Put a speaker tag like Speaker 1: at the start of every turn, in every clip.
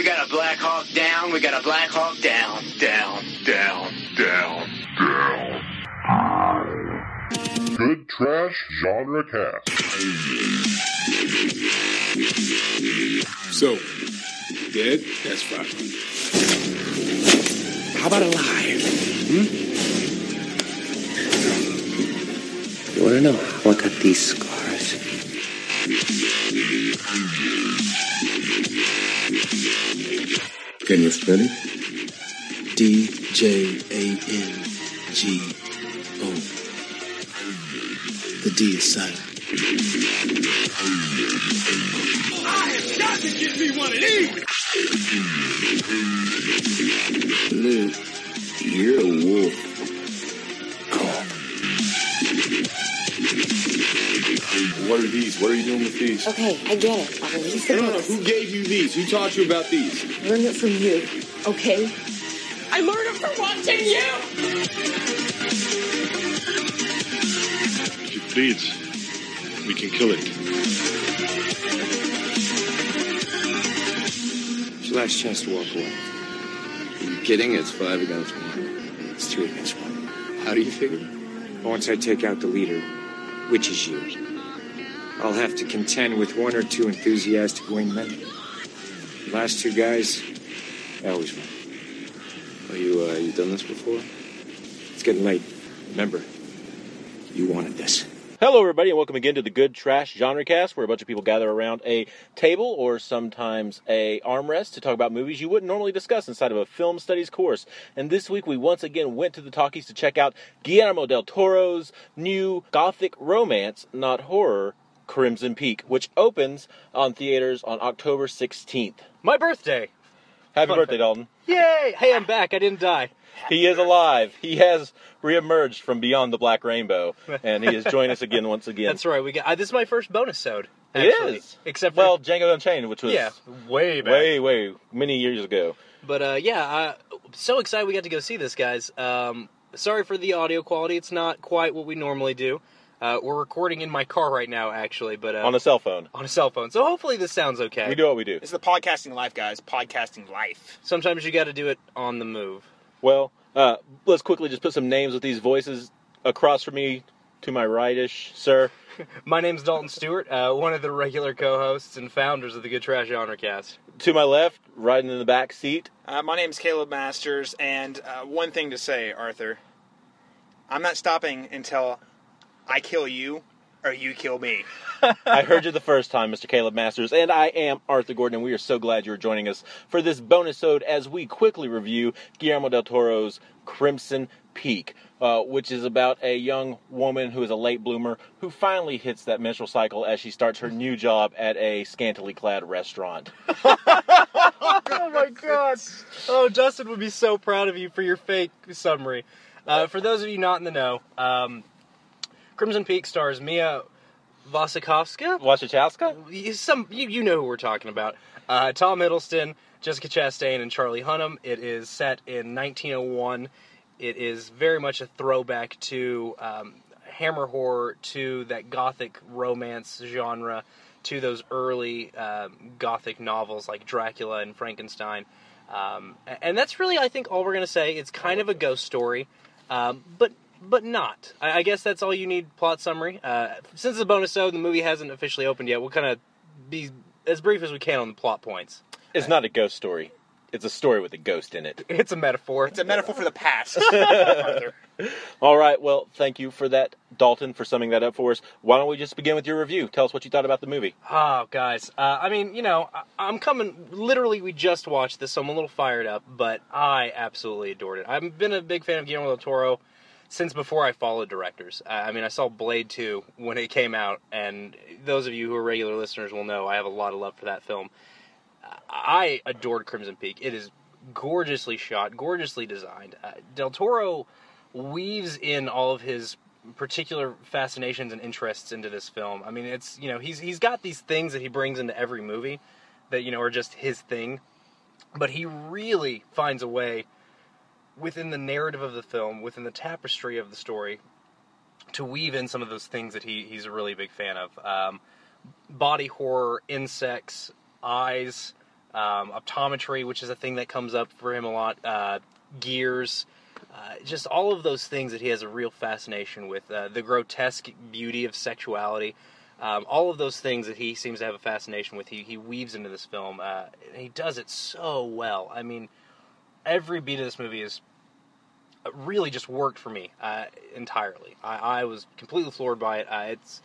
Speaker 1: We got a Black Hawk down. We got a Black Hawk down. Down, down, down, down.
Speaker 2: Good Trash Genre Cast.
Speaker 3: So, dead? That's fine. How about alive? Hmm?
Speaker 4: You wanna know how I got these scars?
Speaker 3: Can you spell it?
Speaker 5: D J A N G O. The D is silent. I have got to get me one of these.
Speaker 3: Look, you're a wolf.
Speaker 6: What are these? What are you doing with these?
Speaker 7: Okay, I get it. I'll release the
Speaker 6: No, no, no. Who gave you these? Who taught you about these?
Speaker 7: Learned it from you, okay?
Speaker 8: I learned it from watching you!
Speaker 2: If it bleeds, we can kill it.
Speaker 4: It's your last chance to walk away.
Speaker 3: Are you kidding? It's five against one.
Speaker 4: It's two against one.
Speaker 3: How do you figure?
Speaker 4: Once I take out the leader, which is you, I'll have to contend with one or two enthusiastic wingmen. The last two guys, I always win.
Speaker 3: Are you, uh, you done this before?
Speaker 4: It's getting late. Remember, you wanted this.
Speaker 9: Hello, everybody, and welcome again to the Good Trash Genre Cast, where a bunch of people gather around a table or sometimes a armrest to talk about movies you wouldn't normally discuss inside of a film studies course. And this week, we once again went to the talkies to check out Guillermo del Toro's new gothic romance, not horror, Crimson Peak, which opens on theaters on October 16th.
Speaker 10: My birthday.
Speaker 9: Happy birthday, Dalton.
Speaker 10: Yay! Hey, I'm back. I didn't die.
Speaker 9: He is alive. He has reemerged from beyond the black rainbow, and he has joined us again once again.
Speaker 10: That's right. We got uh, this is my first bonus sode.
Speaker 9: It is.
Speaker 10: Except for
Speaker 9: Well, Django Unchained, which was
Speaker 10: yeah, way back.
Speaker 9: way, way, many years ago.
Speaker 10: But uh, yeah, uh, so excited we got to go see this, guys. Um, sorry for the audio quality; it's not quite what we normally do. Uh, we're recording in my car right now, actually, but uh,
Speaker 9: On a cell phone.
Speaker 10: on a cell phone. So hopefully this sounds okay.
Speaker 9: We do what we do.
Speaker 11: It's the podcasting life, guys. Podcasting life.
Speaker 10: Sometimes you got to do it on the move.
Speaker 9: Well, uh, let's quickly just put some names with these voices across from me to my rightish, sir.
Speaker 10: My name's Dalton Stewart, uh, one of the regular co-hosts and founders of the Good Trash Genre Cast.
Speaker 9: To my left, riding in the back seat.
Speaker 11: Uh, my name's Caleb Masters, and uh, one thing to say, Arthur. I'm not stopping until I kill you or you kill me.
Speaker 9: I heard you the first time, Mr. Caleb Masters, and I am Arthur Gordon, and we are so glad you're joining us for this bonus ode as we quickly review Guillermo del Toro's Crimson Peak, uh, which is about a young woman who is a late bloomer who finally hits that menstrual cycle as she starts her new job at a scantily clad restaurant.
Speaker 10: oh my god! Oh, Justin would be so proud of you for your fake summary. Uh, for those of you not in the know, um, Crimson Peak stars Mia Wasikowska. You- Some you, you know who we're talking about. Uh, Tom Hiddleston, Jessica Chastain, and Charlie Hunnam. It is set in 1901. It is very much a throwback to um, Hammer horror, to that gothic romance genre, to those early um, gothic novels like Dracula and Frankenstein. Um, and that's really, I think, all we're going to say. It's kind of a ghost story, um, but but not. I, I guess that's all you need. Plot summary. Uh, since it's a bonus episode, the movie hasn't officially opened yet. We'll kind of be as brief as we can on the plot points.
Speaker 9: It's not a ghost story. It's a story with a ghost in it.
Speaker 10: It's a metaphor.
Speaker 11: It's a metaphor for the past,
Speaker 9: All right, well, thank you for that, Dalton, for summing that up for us. Why don't we just begin with your review? Tell us what you thought about the movie.
Speaker 10: Oh, guys. Uh, I mean, you know, I- I'm coming. Literally, we just watched this, so I'm a little fired up. But I absolutely adored it. I've been a big fan of Guillermo del Toro since before I followed directors. I mean, I saw Blade 2 when it came out, and those of you who are regular listeners will know I have a lot of love for that film. I adored Crimson Peak. It is gorgeously shot, gorgeously designed. Uh, Del Toro weaves in all of his particular fascinations and interests into this film. I mean, it's you know he's he's got these things that he brings into every movie that you know are just his thing, but he really finds a way within the narrative of the film, within the tapestry of the story, to weave in some of those things that he he's a really big fan of. Um, body horror, insects, eyes, um, optometry, which is a thing that comes up for him a lot, uh, gears, uh, just all of those things that he has a real fascination with, uh, the grotesque beauty of sexuality. Um, all of those things that he seems to have a fascination with, he, he weaves into this film. Uh, he does it so well. I mean, every beat of this movie is really just worked for me uh, entirely. I, I was completely floored by it. Uh, it's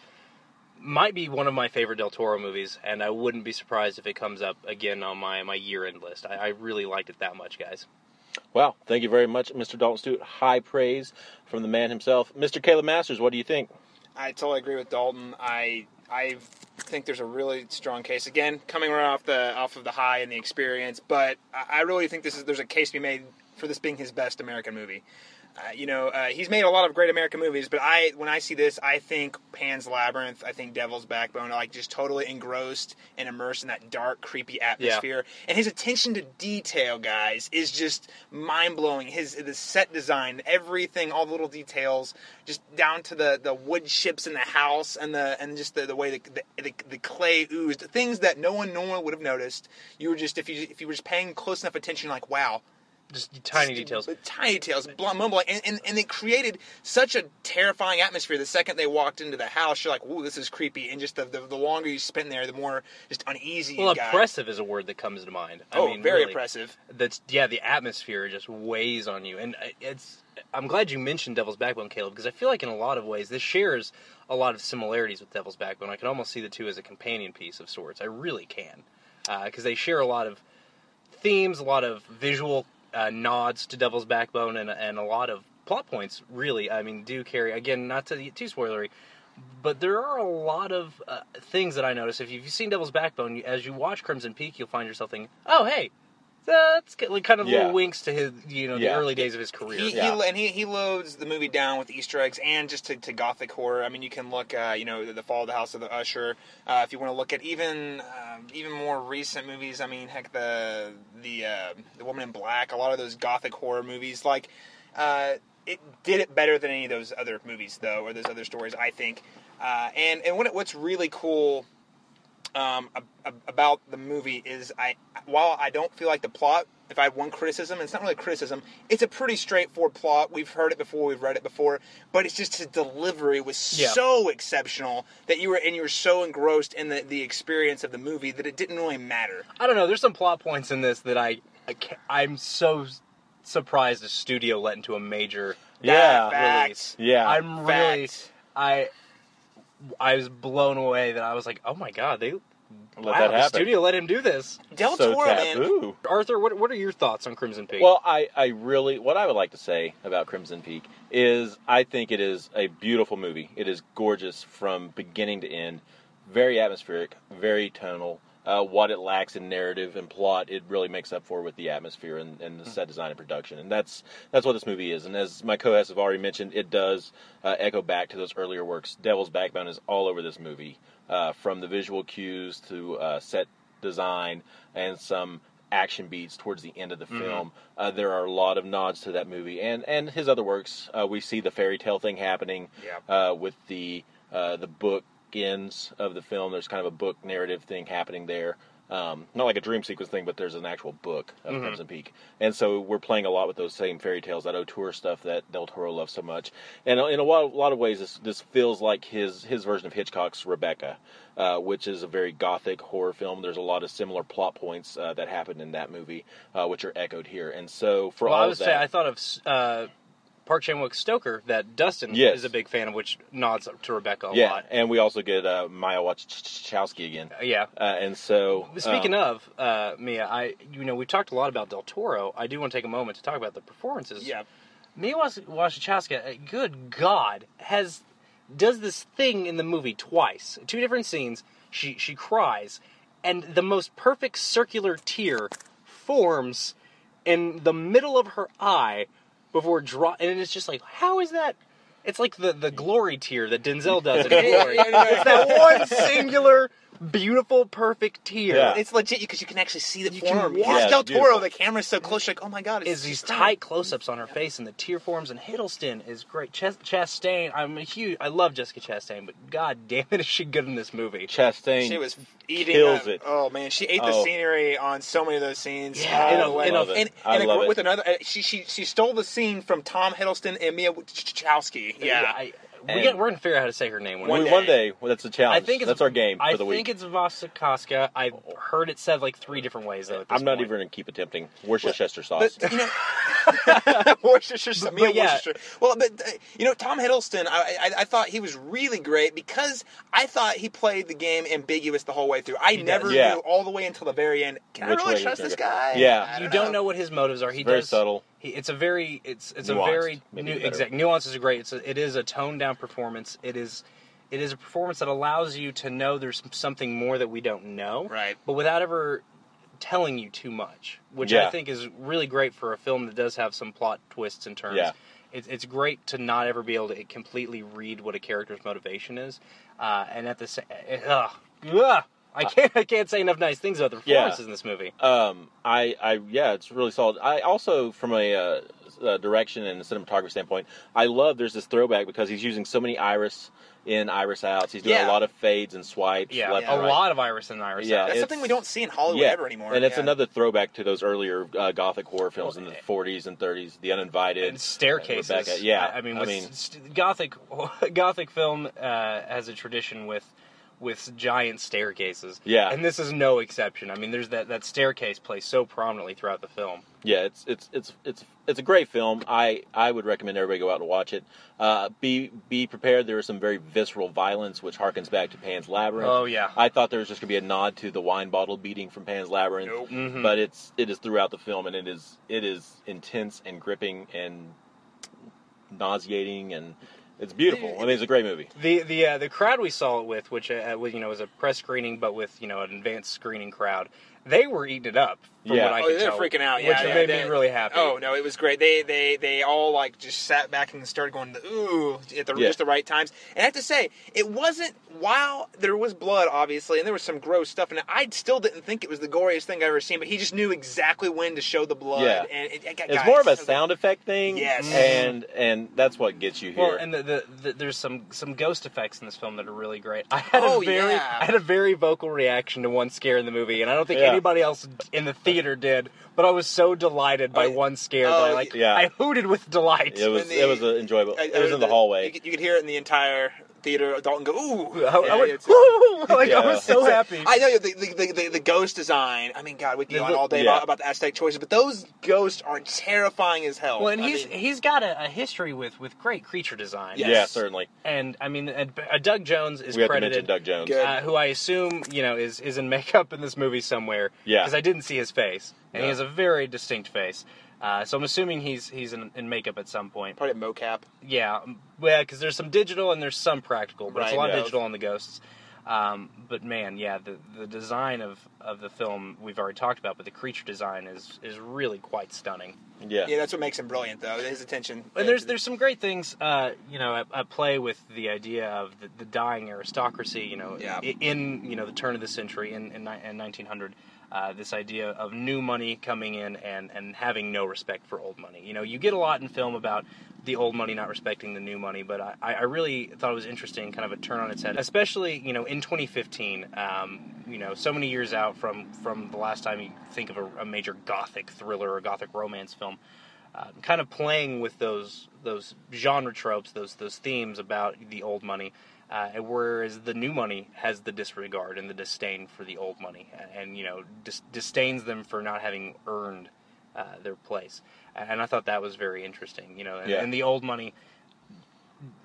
Speaker 10: might be one of my favorite Del Toro movies, and I wouldn't be surprised if it comes up again on my, my year end list. I, I really liked it that much, guys.
Speaker 9: Well, thank you very much, Mr. Dalton Stewart. High praise from the man himself. Mr. Caleb Masters, what do you think?
Speaker 11: I totally agree with Dalton. I I think there's a really strong case. Again, coming right off the off of the high and the experience, but I I really think this is there's a case to be made for this being his best American movie. Uh, you know, uh, he's made a lot of great American movies, but I, when I see this, I think Pan's Labyrinth, I think Devil's Backbone, like just totally engrossed and immersed in that dark, creepy atmosphere. And his attention to detail, guys, is just mind blowing. His the set design, everything, all the little details, just down to the, the wood chips in the house and the and just the, the way the, the, the, the clay oozed, things that no one no one would have noticed. You were just if you if you were just paying close enough attention, like wow,
Speaker 10: just tiny details.
Speaker 11: Tiny details, blah, mumbling, and, and, and they created such a terrifying atmosphere. The second they walked into the house, you're like, "Ooh, this is creepy." And just the, the, the longer you spend there, the more just uneasy.
Speaker 10: Well,
Speaker 11: you got.
Speaker 10: oppressive is a word that comes to mind. I
Speaker 11: Oh,
Speaker 10: mean,
Speaker 11: very
Speaker 10: really,
Speaker 11: oppressive.
Speaker 10: That's yeah, the atmosphere just weighs on you, and uh, it's. I'm glad you mentioned Devil's Backbone, Caleb, because I feel like in a lot of ways this shares a lot of similarities with Devil's Backbone. I can almost see the two as a companion piece of sorts. I really can, uh, because they share a lot of themes, a lot of visual uh, nods to Devil's Backbone, and and a lot of plot points. Really, I mean, do carry again, not to too spoilery, but there are a lot of uh, things that I notice. If you've seen Devil's Backbone, as you watch Crimson Peak, you'll find yourself thinking, "Oh, hey." That's good. like kind of
Speaker 11: Yeah.
Speaker 10: little winks to his, you know, the early days of his career.
Speaker 11: He, he, and he, he loads the movie down with Easter eggs and just to, to gothic horror. I mean, you can look, uh, you know, the, the Fall of the House of the Usher. Uh, if you want to look at even um even more recent movies, I mean, heck, the the uh, the Woman in Black. A lot of those gothic horror movies, like uh, it did it better than any of those other movies, though, or those other stories. I think. Uh, and and what, what's really cool um, ab- ab- about the movie is I while I don't feel like the plot. If I had one criticism, and it's not really a criticism, it's a pretty straightforward plot. We've heard it before, we've read it before, but it's just his delivery was
Speaker 10: Yeah.
Speaker 11: so exceptional that you were and you were so engrossed in the, the experience of the movie that it didn't really matter.
Speaker 10: I don't know. There's some plot points in this that I, I I'm so surprised the studio let into a major
Speaker 9: Yeah.
Speaker 10: release.
Speaker 9: Yeah.
Speaker 10: I'm really I I was blown away that I was like, oh my god, they
Speaker 9: Let
Speaker 10: wow,
Speaker 9: that
Speaker 10: the
Speaker 9: happen.
Speaker 10: studio let him do this.
Speaker 11: Del
Speaker 9: So Toro, man.
Speaker 10: Arthur, what what are your thoughts on Crimson Peak?
Speaker 9: Well, I, I really, what I would like to say about Crimson Peak is I think it is a beautiful movie. It is gorgeous from beginning to end, very atmospheric, very tonal. Uh, what it lacks in narrative and plot, it really makes up for with the atmosphere and, and the set design and production, and that's that's what this movie is. And as my co-hosts have already mentioned, it does uh, echo back to those earlier works. Devil's Backbone is all over this movie, uh, from the visual cues to uh, set design and some action beats towards the end of the
Speaker 10: Mhm.
Speaker 9: film. Uh, there are a lot of nods to that movie and and his other works. Uh, we see the fairy tale thing happening uh, with the uh, the book ends of the film. There's kind of a book narrative thing happening there. Um, not like a dream sequence thing, but there's an actual book of
Speaker 10: Mhm.
Speaker 9: Crimson Peak, and so we're playing a lot with those same fairy tales, that auteur stuff that Del Toro loves so much. And in a lot, lot of ways, this, this feels like his his version of Hitchcock's Rebecca, uh, which is a very gothic horror film. There's a lot of similar plot points uh, that happened in that movie, uh, which are echoed here. And so for
Speaker 10: well,
Speaker 9: all
Speaker 10: I
Speaker 9: of
Speaker 10: was
Speaker 9: that,
Speaker 10: saying I thought of uh, Park Chan Wook Stoker that Dustin
Speaker 9: Yes.
Speaker 10: is a big fan of, which nods to Rebecca a
Speaker 9: yeah,
Speaker 10: lot.
Speaker 9: and we also get uh, Maya Wachowski again.
Speaker 10: yeah.
Speaker 9: Uh, and so
Speaker 10: Speaking
Speaker 9: uh,
Speaker 10: of uh, Mia, I you know we've talked a lot about Del Toro. I do want to take a moment to talk about the performances.
Speaker 11: Yeah.
Speaker 10: Mia Was- Wasikowska, uh, good God, has does this thing in the movie twice, two different scenes. She she cries, and the most perfect circular tear forms in the middle of her eye before draw, and it's just like, how is that? It's like the, the glory tear that Denzel does in Glory. It's that one singular beautiful, perfect tear.
Speaker 9: Yeah.
Speaker 11: It's legit because you can actually see the
Speaker 10: You can
Speaker 11: form.
Speaker 10: watch-
Speaker 9: Yeah,
Speaker 11: Del Toro,
Speaker 9: beautiful.
Speaker 11: the camera's so close, you're like, oh my god, it's
Speaker 10: is these
Speaker 11: stunning.
Speaker 10: tight close-ups on her face and the tear forms and Hiddleston is great. Ch- Chastain, I'm a huge, I love Jessica Chastain, but god damn it, is she good in this movie?
Speaker 9: Chastain.
Speaker 11: She was eating.
Speaker 9: kills it.
Speaker 11: Oh man, she ate the
Speaker 9: Oh.
Speaker 11: scenery on so many of those scenes.
Speaker 10: Yeah,
Speaker 11: Oh,
Speaker 10: in a-
Speaker 11: way.
Speaker 10: in a-
Speaker 11: and,
Speaker 9: I
Speaker 11: and a-
Speaker 9: love it.
Speaker 11: with another, uh, she she she stole the scene from Tom Hiddleston and Mia Wachowski. Yeah,
Speaker 10: I, we
Speaker 9: And-
Speaker 10: got, we're gonna figure out how to say her name one,
Speaker 9: one,
Speaker 10: day.
Speaker 9: one day, well, that's a challenge.
Speaker 10: I think it's,
Speaker 9: that's our game
Speaker 10: I
Speaker 9: for the week.
Speaker 10: I think
Speaker 9: week.
Speaker 10: it's Vasakaska. I've heard it said like three different ways though. At this
Speaker 9: I'm not
Speaker 10: point.
Speaker 9: even going to keep attempting. Worcestershire sauce.
Speaker 11: But you know, Worcestershire,
Speaker 10: But- but yeah.
Speaker 11: Worcestershire. Well, but uh, you know, Tom Hiddleston, I, I I thought he was really great because I thought he played the game ambiguous the whole way through. I never
Speaker 9: Yeah.
Speaker 11: knew all the way until the very end. Can
Speaker 9: Which
Speaker 11: I really trust this guy?
Speaker 9: Yeah.
Speaker 11: I
Speaker 10: you don't know what his motives are. He
Speaker 9: very
Speaker 10: does
Speaker 9: subtle.
Speaker 10: He, it's a very it's it's
Speaker 9: Nuanced,
Speaker 10: a very exact nuance is great. It's a, it is a toned down performance. It is it is a performance that allows you to know there's something more that we don't know,
Speaker 11: Right.
Speaker 10: But without ever telling you too much, which I think is really great for a film that does have some plot twists and turns.
Speaker 9: Yeah.
Speaker 10: It's, it's great to not ever be able to completely read what a character's motivation is, uh, and at the same, ugh, ugh, I can't I can't say enough nice things about the
Speaker 9: Yeah.
Speaker 10: performances in this movie.
Speaker 9: Um, I, I, yeah, it's really solid. I also, from a uh, uh, direction and cinematography standpoint, I love there's this throwback because he's using so many iris in, iris outs. He's doing
Speaker 11: Yeah.
Speaker 9: a lot of fades and swipes.
Speaker 10: Yeah,
Speaker 9: left
Speaker 10: a
Speaker 9: and right.
Speaker 10: lot of iris and iris.
Speaker 9: Yeah,
Speaker 10: out.
Speaker 11: That's
Speaker 9: it's-
Speaker 11: something we don't see in Hollywood
Speaker 9: yeah,
Speaker 11: ever anymore.
Speaker 9: and it's
Speaker 11: Yeah.
Speaker 9: another throwback to those earlier uh, gothic horror films in the 40s and 30s, The Uninvited,
Speaker 10: and staircases.
Speaker 9: Rebecca. Yeah,
Speaker 10: I, I mean,
Speaker 9: I mean-
Speaker 10: st- gothic gothic film uh, has a tradition with with giant staircases.
Speaker 9: Yeah.
Speaker 10: and this is no exception. I mean, there's that that staircase plays so prominently throughout the film.
Speaker 9: Yeah, it's it's it's it's it's a great film. I I would recommend everybody go out and watch it. Uh, be be prepared. There is some very visceral violence, which harkens back to Pan's Labyrinth.
Speaker 10: Oh, yeah.
Speaker 9: I thought there was just gonna be a nod to the wine bottle beating from Pan's Labyrinth,
Speaker 11: Nope.
Speaker 10: Mhm.
Speaker 9: but it's it is throughout the film, and it is it is intense and gripping and nauseating, and it's beautiful. I mean, it's a great movie.
Speaker 10: The the uh, the crowd we saw it with, which uh, was you know was a press screening, but with you know an advanced screening crowd, they were eating it up. From
Speaker 9: Yeah.
Speaker 10: what I
Speaker 11: Oh,
Speaker 10: could
Speaker 11: they're
Speaker 10: tell,
Speaker 11: freaking out.
Speaker 10: which
Speaker 11: Yeah, yeah,
Speaker 10: made
Speaker 11: they-
Speaker 10: me really happy.
Speaker 11: Oh no, it was great. They they they all like just sat back and started going ooh at the
Speaker 9: Yeah.
Speaker 11: just the right times. And I have to say, it wasn't while there was blood, obviously, and there was some gross stuff, and I still didn't think it was the goriest thing I've ever seen. But he just knew exactly when to show the blood.
Speaker 9: Yeah.
Speaker 11: and it, it,
Speaker 9: It's
Speaker 11: guys,
Speaker 9: more of a
Speaker 11: so-
Speaker 9: sound effect thing,
Speaker 11: Yes.
Speaker 9: and and that's what gets you here.
Speaker 10: Well, and the, the, the, there's some some ghost effects in this film that are really great. I had
Speaker 11: Oh,
Speaker 10: a very
Speaker 11: yeah.
Speaker 10: I had a very vocal reaction to one scare in the movie, and I don't think
Speaker 9: Yeah.
Speaker 10: Anybody else in the theater did. But I was so delighted by
Speaker 11: Oh,
Speaker 10: one scare that
Speaker 11: oh,
Speaker 10: I like.
Speaker 9: yeah.
Speaker 10: I hooted with delight.
Speaker 9: it was
Speaker 11: the-
Speaker 9: it was enjoyable.
Speaker 11: I-
Speaker 9: It was
Speaker 11: I-
Speaker 9: in the hallway.
Speaker 11: You, could- you could hear it in the entire theater. Dalton go ooh.
Speaker 10: I, I went,
Speaker 11: it's-
Speaker 10: "Woo!" like I was so
Speaker 11: It's
Speaker 10: happy.
Speaker 11: I know the the, the, the the ghost design. I mean, God, we could go on all day
Speaker 9: Yeah.
Speaker 11: about, about the Aztec choices, but those ghosts are terrifying as hell.
Speaker 10: well, and
Speaker 11: I
Speaker 10: he's
Speaker 11: mean,
Speaker 10: he's got a, a history with, with great creature design.
Speaker 11: Yes.
Speaker 9: Yeah, certainly.
Speaker 10: And I mean, uh, uh, Doug Jones is
Speaker 9: We have to
Speaker 10: credited.
Speaker 9: mention Doug Jones.
Speaker 10: Uh, who I assume you know is is in makeup in this movie somewhere.
Speaker 9: Yeah.
Speaker 10: because I didn't see his face, and he has a very distinct face. Uh, so I'm assuming he's he's in, in makeup at some point.
Speaker 11: probably a mocap.
Speaker 10: Yeah, um, well, because there's some digital and there's some practical, but it's a lot
Speaker 9: yeah.
Speaker 10: of digital on the ghosts. Um, but man, yeah, the the design of, of the film we've already talked about, but the creature design is is really quite stunning.
Speaker 9: Yeah.
Speaker 11: Yeah, that's what makes him brilliant, though. His attention.
Speaker 10: And there's there's some great things, uh, you know, at, at play with the idea of the, the dying aristocracy. You know,
Speaker 11: Yeah.
Speaker 10: in you know the turn of the century in in, in 1900, uh, this idea of new money coming in and and having no respect for old money. You know, you get a lot in film about the old money not respecting the new money, but I, I really thought it was interesting, kind of a turn on its head, especially you know in 2015. Um, you know, so many years out from from the last time you think of a, a major gothic thriller or gothic romance film uh, kind of playing with those those genre tropes, those those themes about the old money, uh, whereas the new money has the disregard and the disdain for the old money, and, and you know dis- disdains them for not having earned uh, their place, and I thought that was very interesting. You know, and,
Speaker 9: Yeah.
Speaker 10: and the old money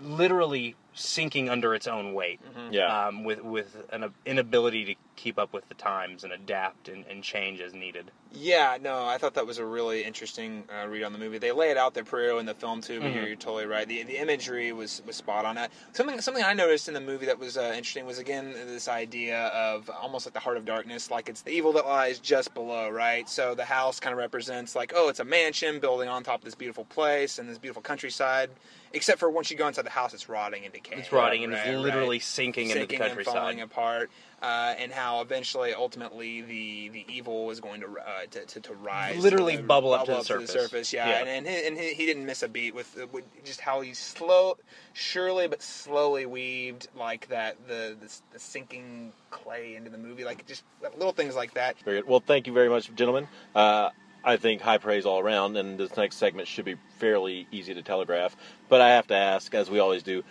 Speaker 10: literally sinking under its own weight
Speaker 9: Yeah.
Speaker 10: um, with with an inability to keep up with the times and adapt and, and change as needed.
Speaker 11: Yeah, no, I thought that was a really interesting uh, read on the movie. They lay it out there pretty in the film too, but
Speaker 10: Mhm.
Speaker 11: you're, you're totally right. The, the imagery was, was spot on. Something something I noticed in the movie that was uh, interesting was again this idea of almost like the heart of darkness, like it's the evil that lies just below, right? So the house kind of represents like, oh, it's a mansion building on top of this beautiful place and this beautiful countryside. Except for once you go inside the house, it's rotting and decaying.
Speaker 10: It's rotting and
Speaker 11: Right,
Speaker 10: it's
Speaker 11: right.
Speaker 10: literally sinking, into the
Speaker 11: sinking and falling apart. uh, and how eventually, ultimately, the the evil was going to uh, to, to, to rise,
Speaker 10: Literally
Speaker 11: uh,
Speaker 10: bubble up to the surface.
Speaker 11: yeah,
Speaker 10: Yeah.
Speaker 11: and and, he, and he, he didn't miss a beat with, uh, with just how he slow, surely but slowly weaved like that the the, the sinking clay into the movie, like just little things like that.
Speaker 9: Very good. Well, thank you very much, gentlemen. Uh, I think high praise all around, and this next segment should be fairly easy to telegraph. But I have to ask, as we always do,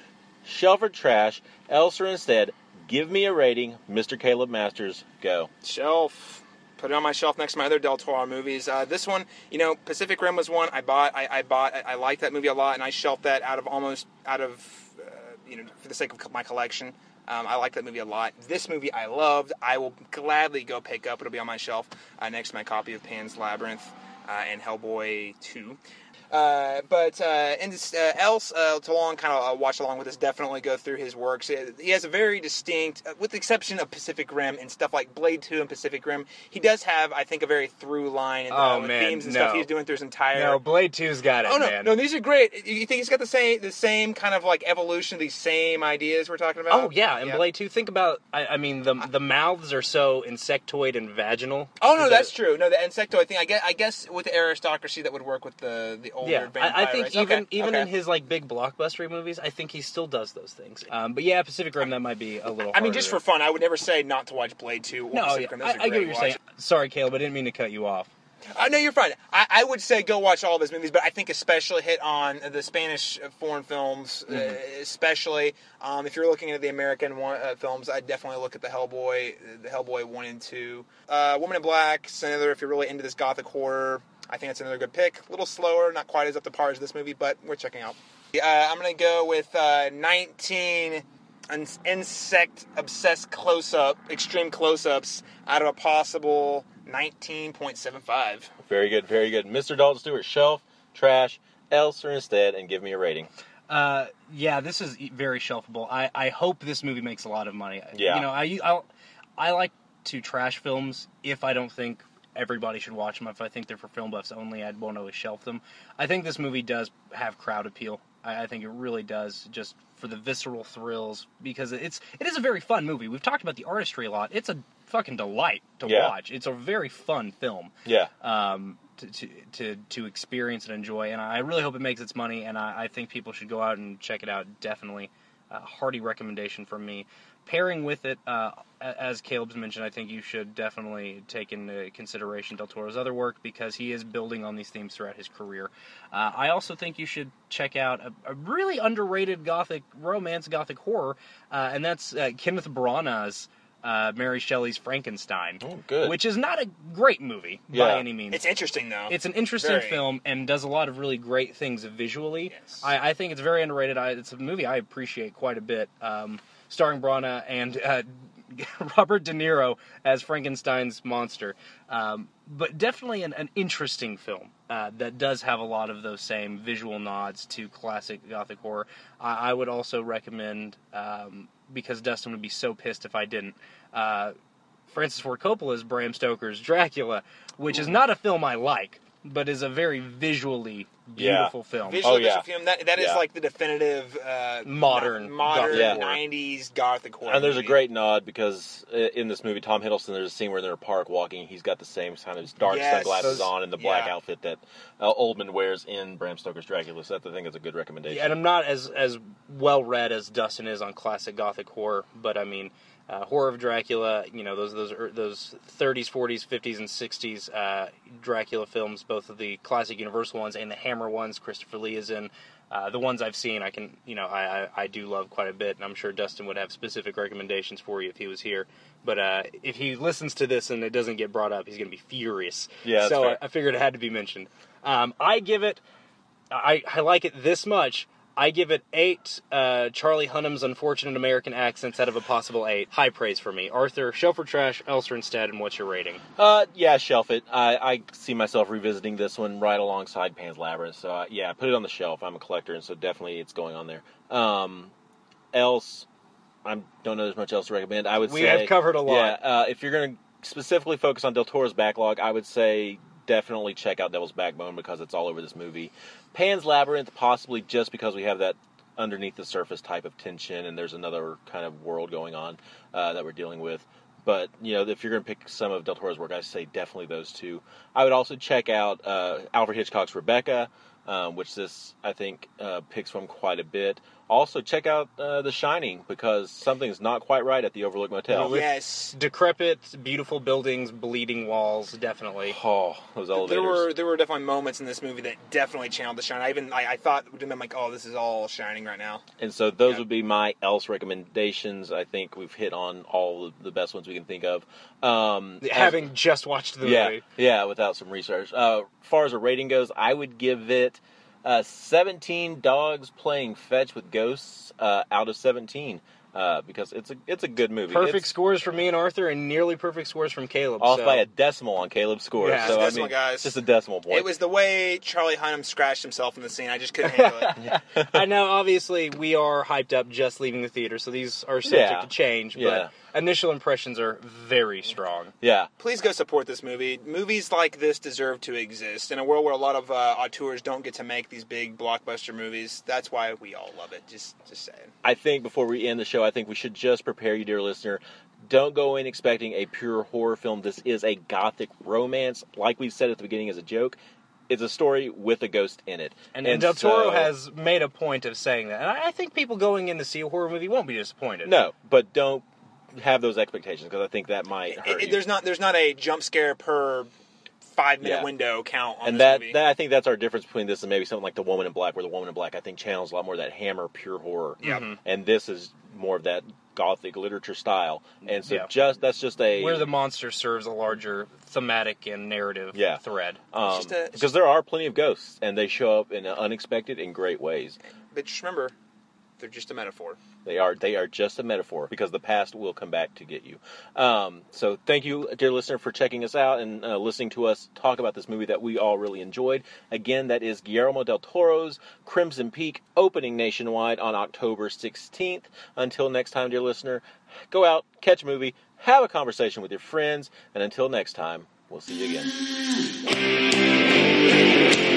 Speaker 9: shelf or trash, else or instead, give me a rating. Mr. Caleb Masters, go.
Speaker 11: shelf. Put it on my shelf next to my other Del Toro movies. Uh, this one, you know, Pacific Rim was one I bought. I, I bought. I, I liked that movie a lot, and I shelved that out of almost out of, uh, you know, for the sake of my collection. Um, I like that movie a lot. This movie I loved. I will gladly go pick up. It'll be on my shelf uh, next to my copy of Pan's Labyrinth uh, and Hellboy 2. Uh, but uh, and this, uh, else uh, to long kind of uh, watch along with this. Definitely go through his works. He has a very distinct, uh, with the exception of Pacific Rim and stuff like Blade Two and Pacific Rim. He does have, I think, a very through line and
Speaker 10: Oh, man,
Speaker 11: themes and
Speaker 10: no.
Speaker 11: stuff he's doing through his entire.
Speaker 10: No, Blade 2's got it,
Speaker 11: Oh no,
Speaker 10: man.
Speaker 11: no, these are great. You think he's got the same, the same kind of like evolution of these same ideas we're talking about?
Speaker 10: Oh yeah, and Blade Two. Think about, I, I mean, the the mouths are so insectoid and vaginal.
Speaker 11: Oh no,
Speaker 10: The-
Speaker 11: that's true. No, the insectoid thing. I guess, I guess with the aristocracy that would work with the the older
Speaker 10: yeah.
Speaker 11: vampire
Speaker 10: I, I think even even
Speaker 11: okay.
Speaker 10: in his like big blockbustery movies, I think he still does those things. Um, but yeah, Pacific Rim that might be a little.
Speaker 11: I mean, just for fun, I would never say not to watch Blade Two or
Speaker 10: no,
Speaker 11: Pacific Rim.
Speaker 10: I, I get what you're
Speaker 11: watch.
Speaker 10: saying. Sorry, Caleb, I didn't mean to cut you off.
Speaker 11: I know you're fine. I, I would say go watch all of his movies, but I think especially hit on the Spanish foreign films, uh,
Speaker 10: Mm-hmm.
Speaker 11: especially um, if you're looking at the American one, uh, films. I'd definitely look at the Hellboy, the Hellboy one and two. Uh, Woman in Black, another. If you're really into this gothic horror, I think that's another good pick. A little slower, not quite as up to par as this movie, but we're checking out. Uh, I'm gonna go with uh, 19 in- insect obsessed close up, extreme close ups out of a possible 19.75.
Speaker 9: Very good, very good. Mr. Dalton Stewart, shelf, trash, else or instead, and give me a rating.
Speaker 10: Uh, yeah, this is very shelfable. I, I hope this movie makes a lot of money.
Speaker 9: Yeah.
Speaker 10: You know, I, I, I like to trash films if I don't think everybody should watch them. If I think they're for film buffs only, I won't always shelf them. I think this movie does have crowd appeal. I, I think it really does, just for the visceral thrills, because it's it is a very fun movie. We've talked about the artistry a lot. It's a fucking delight to
Speaker 9: Yeah.
Speaker 10: watch. It's a very fun film
Speaker 9: Yeah.
Speaker 10: um, to, to to to experience and enjoy. And I really hope it makes its money. And I, I think people should go out and check it out. Definitely, a hearty recommendation from me. Pairing with it, uh, as Caleb's mentioned, I think you should definitely take into consideration Del Toro's other work because he is building on these themes throughout his career. Uh, I also think you should check out a, a really underrated gothic romance, gothic horror, uh, and that's uh, Kenneth Branagh's uh, Mary Shelley's Frankenstein,
Speaker 9: Oh, good.
Speaker 10: which is not a great movie
Speaker 9: Yeah.
Speaker 10: by any means.
Speaker 11: It's interesting though.
Speaker 10: It's an interesting
Speaker 11: Very.
Speaker 10: film and does a lot of really great things visually.
Speaker 11: Yes.
Speaker 10: I, I think it's very underrated. I, it's a movie I appreciate quite a bit. Um, starring Branagh and uh, Robert De Niro as Frankenstein's monster. Um, but definitely an, an interesting film uh, that does have a lot of those same visual nods to classic Gothic horror. I, I would also recommend, um, because Dustin would be so pissed if I didn't. Uh, Francis Ford Coppola's Bram Stoker's Dracula, which is not a film I like, but is a very visually
Speaker 9: Yeah.
Speaker 10: beautiful film.
Speaker 11: Visual
Speaker 9: Oh, yeah.
Speaker 11: film. That that is
Speaker 9: Yeah.
Speaker 11: like the definitive uh,
Speaker 10: Modern
Speaker 11: modern
Speaker 9: Gothic
Speaker 11: '90s gothic horror.
Speaker 9: And there's a great nod because uh, in this movie, Tom Hiddleston, there's a scene where they're in a park walking. He's got the same kind of dark
Speaker 11: Yes.
Speaker 9: sunglasses
Speaker 11: Those-
Speaker 9: on and the black
Speaker 11: yeah.
Speaker 9: outfit that uh, Oldman wears in Bram Stoker's Dracula. So that I think is a good recommendation.
Speaker 10: Yeah, and I'm not as as well read as Dustin is on classic Gothic horror, but I mean, uh, horror of Dracula. You know those those er- those 30s, 40s, 50s, and 60s uh, Dracula films, both of the classic Universal ones and the Hammer ones. Christopher Lee is in. Uh, the ones I've seen, I can, you know, I, I, I do love quite a bit, and I'm sure Dustin would have specific recommendations for you if he was here. But uh, if he listens to this and it doesn't get brought up, he's going to be furious.
Speaker 9: Yeah,
Speaker 10: so. I, I figured it had to be mentioned. Um, I give it I, I like it this much. I give it eight uh, Charlie Hunnam's unfortunate American accents out of a possible eight. High praise for me. Arthur, shelf or trash, else or instead, and what's your rating?
Speaker 9: Uh, yeah, shelf it. I, I see myself revisiting this one right alongside Pan's Labyrinth. So uh, yeah, put it on the shelf. I'm a collector, and so definitely it's going on there. Um, else, I don't know there's much else to recommend. I would
Speaker 10: We
Speaker 9: say
Speaker 10: have covered a lot.
Speaker 9: Yeah, uh, if you're going to specifically focus on Del Toro's backlog, I would say definitely check out Devil's Backbone because it's all over this movie. Pan's Labyrinth, possibly just because we have that underneath the surface type of tension, and there's another kind of world going on uh, that we're dealing with. But you know, if you're going to pick some of Del Toro's work, I say definitely those two. I would also check out uh, Alfred Hitchcock's Rebecca, um, which this I think uh, picks from quite a bit. Also, check out uh, The Shining because something's not quite right at the Overlook Hotel.
Speaker 11: Yes.
Speaker 10: Decrepit, beautiful buildings, bleeding walls, definitely.
Speaker 9: Oh, those elevators.
Speaker 11: There were there were definitely moments in this movie that definitely channeled the shine. I even I, I thought I'm like, oh, this is all shining right now.
Speaker 9: And so those would be my else recommendations. I think we've hit on all the best ones we can think of. Um,
Speaker 10: Having just watched the
Speaker 9: yeah,
Speaker 10: movie.
Speaker 9: yeah, without some research. Uh, as far as a rating goes, I would give it uh, 17 dogs playing fetch with ghosts uh, out of 17 uh, because it's a it's a good movie.
Speaker 10: Perfect
Speaker 9: It's
Speaker 10: scores from me and Arthur, and nearly perfect scores from Caleb.
Speaker 9: off
Speaker 10: so.
Speaker 9: by a decimal on Caleb's score.
Speaker 10: Yeah.
Speaker 9: so I
Speaker 11: Decimal,
Speaker 9: mean,
Speaker 11: guys.
Speaker 9: just a decimal point.
Speaker 11: It was the way Charlie Hunnam scratched himself in the scene. I just couldn't handle it.
Speaker 10: I know, obviously, we are hyped up just leaving the theater, so these are subject
Speaker 9: Yeah.
Speaker 10: to change, but
Speaker 9: Yeah.
Speaker 10: initial impressions are very strong.
Speaker 9: yeah.
Speaker 11: Please go support this movie. Movies like this deserve to exist. In a world where a lot of uh, auteurs don't get to make these big blockbuster movies, that's why we all love it. Just, just saying.
Speaker 9: I think before we end the show, I think we should just prepare you, dear listener. Don't go in expecting a pure horror film. This is a gothic romance. Like we said at the beginning as a joke, it's a story with a ghost in it.
Speaker 10: And, and Del Toro
Speaker 9: so-
Speaker 10: has made a point of saying that. And I I think people going in to see a horror movie won't be disappointed.
Speaker 9: No, but don't have those expectations because I think that might hurt
Speaker 11: It- it-
Speaker 9: you.
Speaker 11: there's not there's not a jump scare per five minute
Speaker 9: Yeah.
Speaker 11: window count on
Speaker 9: and
Speaker 11: this
Speaker 9: that,
Speaker 11: movie.
Speaker 9: that I think that's our difference between this and maybe something like The Woman in Black, where The Woman in Black I think channels a lot more of that Hammer pure horror.
Speaker 11: Yeah.
Speaker 10: Mhm.
Speaker 9: And this is more of that gothic literature style. And so
Speaker 10: Yeah.
Speaker 9: just that's just a
Speaker 10: Where the monster serves a larger thematic and narrative
Speaker 9: Yeah.
Speaker 10: thread.
Speaker 9: um, because there are plenty of ghosts and they show up in unexpected and great ways.
Speaker 11: but just remember, they're just a metaphor.
Speaker 9: They are they are just a metaphor because the past will come back to get you. Um, so thank you, dear listener, for checking us out and uh, listening to us talk about this movie that we all really enjoyed. Again, that is Guillermo del Toro's Crimson Peak, opening nationwide on October 16th. Until next time, dear listener, go out, catch a movie, have a conversation with your friends, and until next time, we'll see you again.